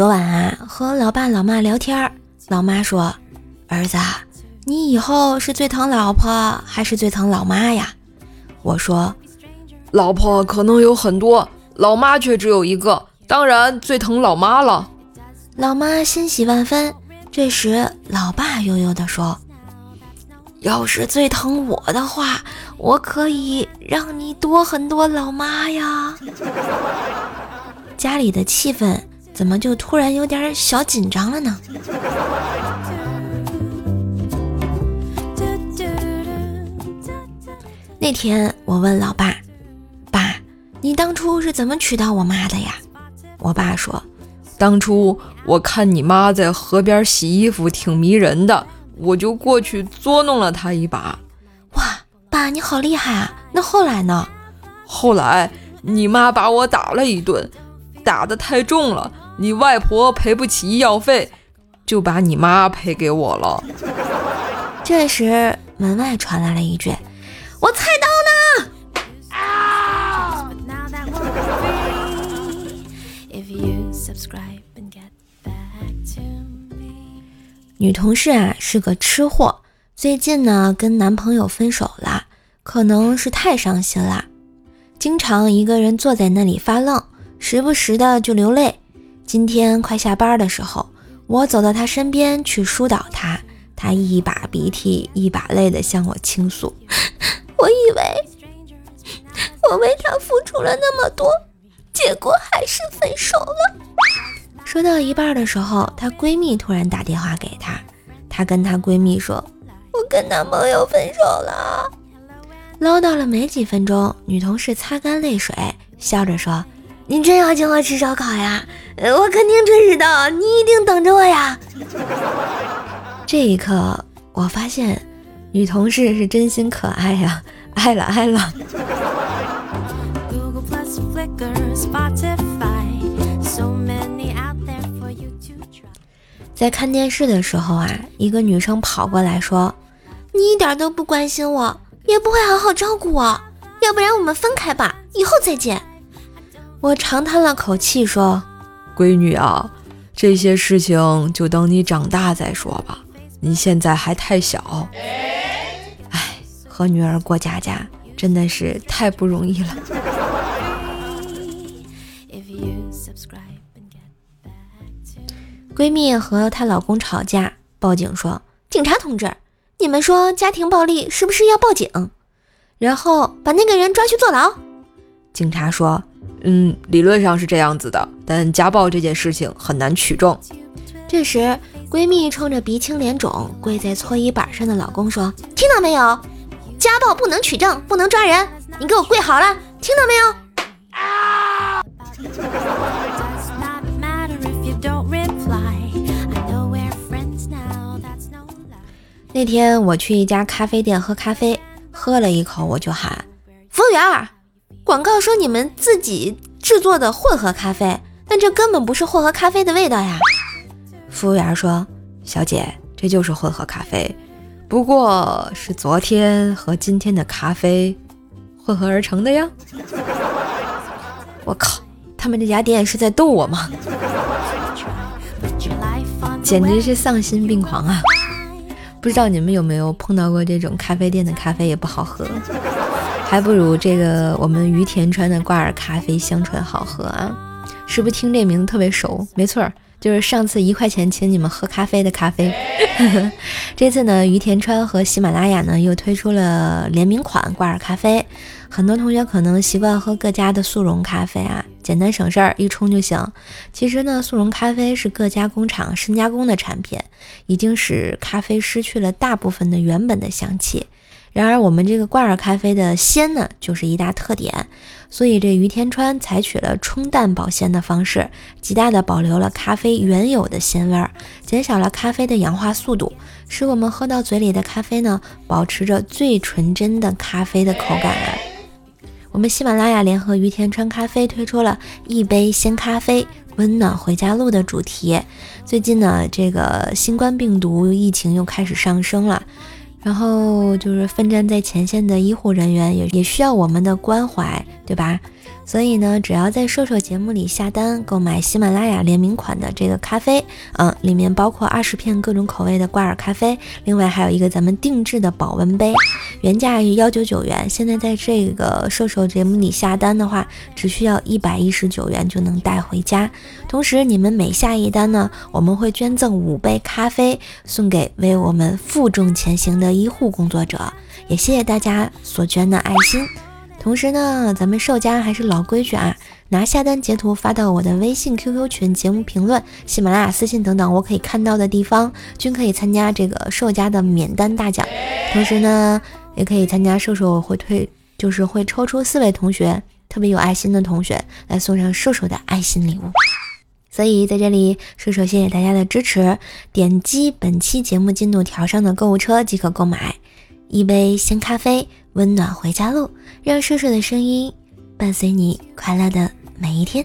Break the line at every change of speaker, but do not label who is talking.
昨晚啊和老爸老妈聊天，老妈说：“儿子，你以后是最疼老婆还是最疼老妈呀？”我说：“
老婆可能有很多，老妈却只有一个，当然最疼老妈了。”
老妈欣喜万分。这时，老爸悠悠地说：“要是最疼我的话，我可以让你多很多老妈呀。”家里的气氛怎么就突然有点小紧张了呢？那天我问老爸：“爸，你当初是怎么娶到我妈的呀？”我爸说。
当初我看你妈在河边洗衣服挺迷人的，我就过去捉弄了她一把。
哇，爸你好厉害啊！那后来呢？
后来你妈把我打了一顿，打得太重了，你外婆赔不起医药费，就把你妈赔给我了。
这时门外传来了一句：“我菜刀呢？”女同事啊是个吃货，最近呢跟男朋友分手了，可能是太伤心了，经常一个人坐在那里发愣，时不时的就流泪。今天快下班的时候，我走到她身边去疏导她，她一把鼻涕一把泪的向我倾诉。我以为我为他付出了那么多，结果还是分手了。说到一半的时候，她闺蜜突然打电话给她，她跟她闺蜜说：“我跟男朋友分手了。”唠叨了没几分钟，女同事擦干泪水，笑着说：“你真要请我吃烧烤呀？我肯定准时到，你一定等着我呀。”这一刻，我发现女同事是真心可爱呀，爱了爱了。在看电视的时候啊，一个女生跑过来说：“你一点都不关心我，也不会好好照顾我，要不然我们分开吧，以后再见。”我长叹了口气说：“
闺女啊，这些事情就等你长大再说吧，你现在还太小。
哎，和女儿过家家真的是太不容易了。”闺蜜和她老公吵架，报警说：“警察同志，你们说家庭暴力是不是要报警？然后把那个人抓去坐牢？”
警察说：“嗯，理论上是这样子的，但家暴这件事情很难取证。”
这时，闺蜜冲着鼻青脸肿跪在搓衣板上的老公说：“听到没有？家暴不能取证，不能抓人，你给我跪好了，听到没有？”啊！那天我去一家咖啡店喝咖啡，喝了一口我就喊：“服务员，广告说你们自己制作的混合咖啡，但这根本不是混合咖啡的味道呀。”服务员说：“小姐，这就是混合咖啡，不过是昨天和今天的咖啡混合而成的呀。”我靠，他们这家店是在逗我吗？简直是丧心病狂啊！不知道你们有没有碰到过这种咖啡店的咖啡也不好喝，还不如这个我们于田川的挂耳咖啡香醇好喝啊！是不是听这名字特别熟？没错，就是上次一块钱请你们喝咖啡的咖啡。这次呢，于田川和喜马拉雅呢又推出了联名款挂耳咖啡。很多同学可能习惯喝各家的速溶咖啡啊，简单省事儿，一冲就行。其实呢，速溶咖啡是各家工厂深加工的产品，已经使咖啡失去了大部分的原本的香气。然而，我们这个挂耳咖啡的鲜呢，就是一大特点。所以，这于天川采取了冲淡保鲜的方式，极大的保留了咖啡原有的鲜味儿，减少了咖啡的氧化速度，使我们喝到嘴里的咖啡呢，保持着最纯真的咖啡的口感。我们喜马拉雅联合于田川咖啡推出了一杯鲜咖啡，温暖回家路的主题。最近呢，这个新冠病毒疫情又开始上升了，然后就是奋战在前线的医护人员也也需要我们的关怀，对吧？所以呢，只要在瘦瘦节目里下单购买喜马拉雅联名款的这个咖啡，嗯，里面包括二十片各种口味的挂耳咖啡，另外还有一个咱们定制的保温杯，原价是幺九九元，现在在这个瘦瘦节目里下单的话，只需要一百一十九元就能带回家。同时，你们每下一单呢，我们会捐赠五杯咖啡送给为我们负重前行的医护工作者，也谢谢大家所捐的爱心。同时呢，咱们售家还是老规矩啊，拿下单截图发到我的微信、QQ 群、节目评论、喜马拉雅私信等等我可以看到的地方，均可以参加这个售家的免单大奖。同时呢，也可以参加瘦瘦会推，就是会抽出四位同学，特别有爱心的同学来送上瘦瘦的爱心礼物。所以在这里，瘦瘦谢谢大家的支持，点击本期节目进度条上的购物车即可购买一杯鲜咖啡。温暖回家路，让瘦瘦的声音伴随你快乐的每一天。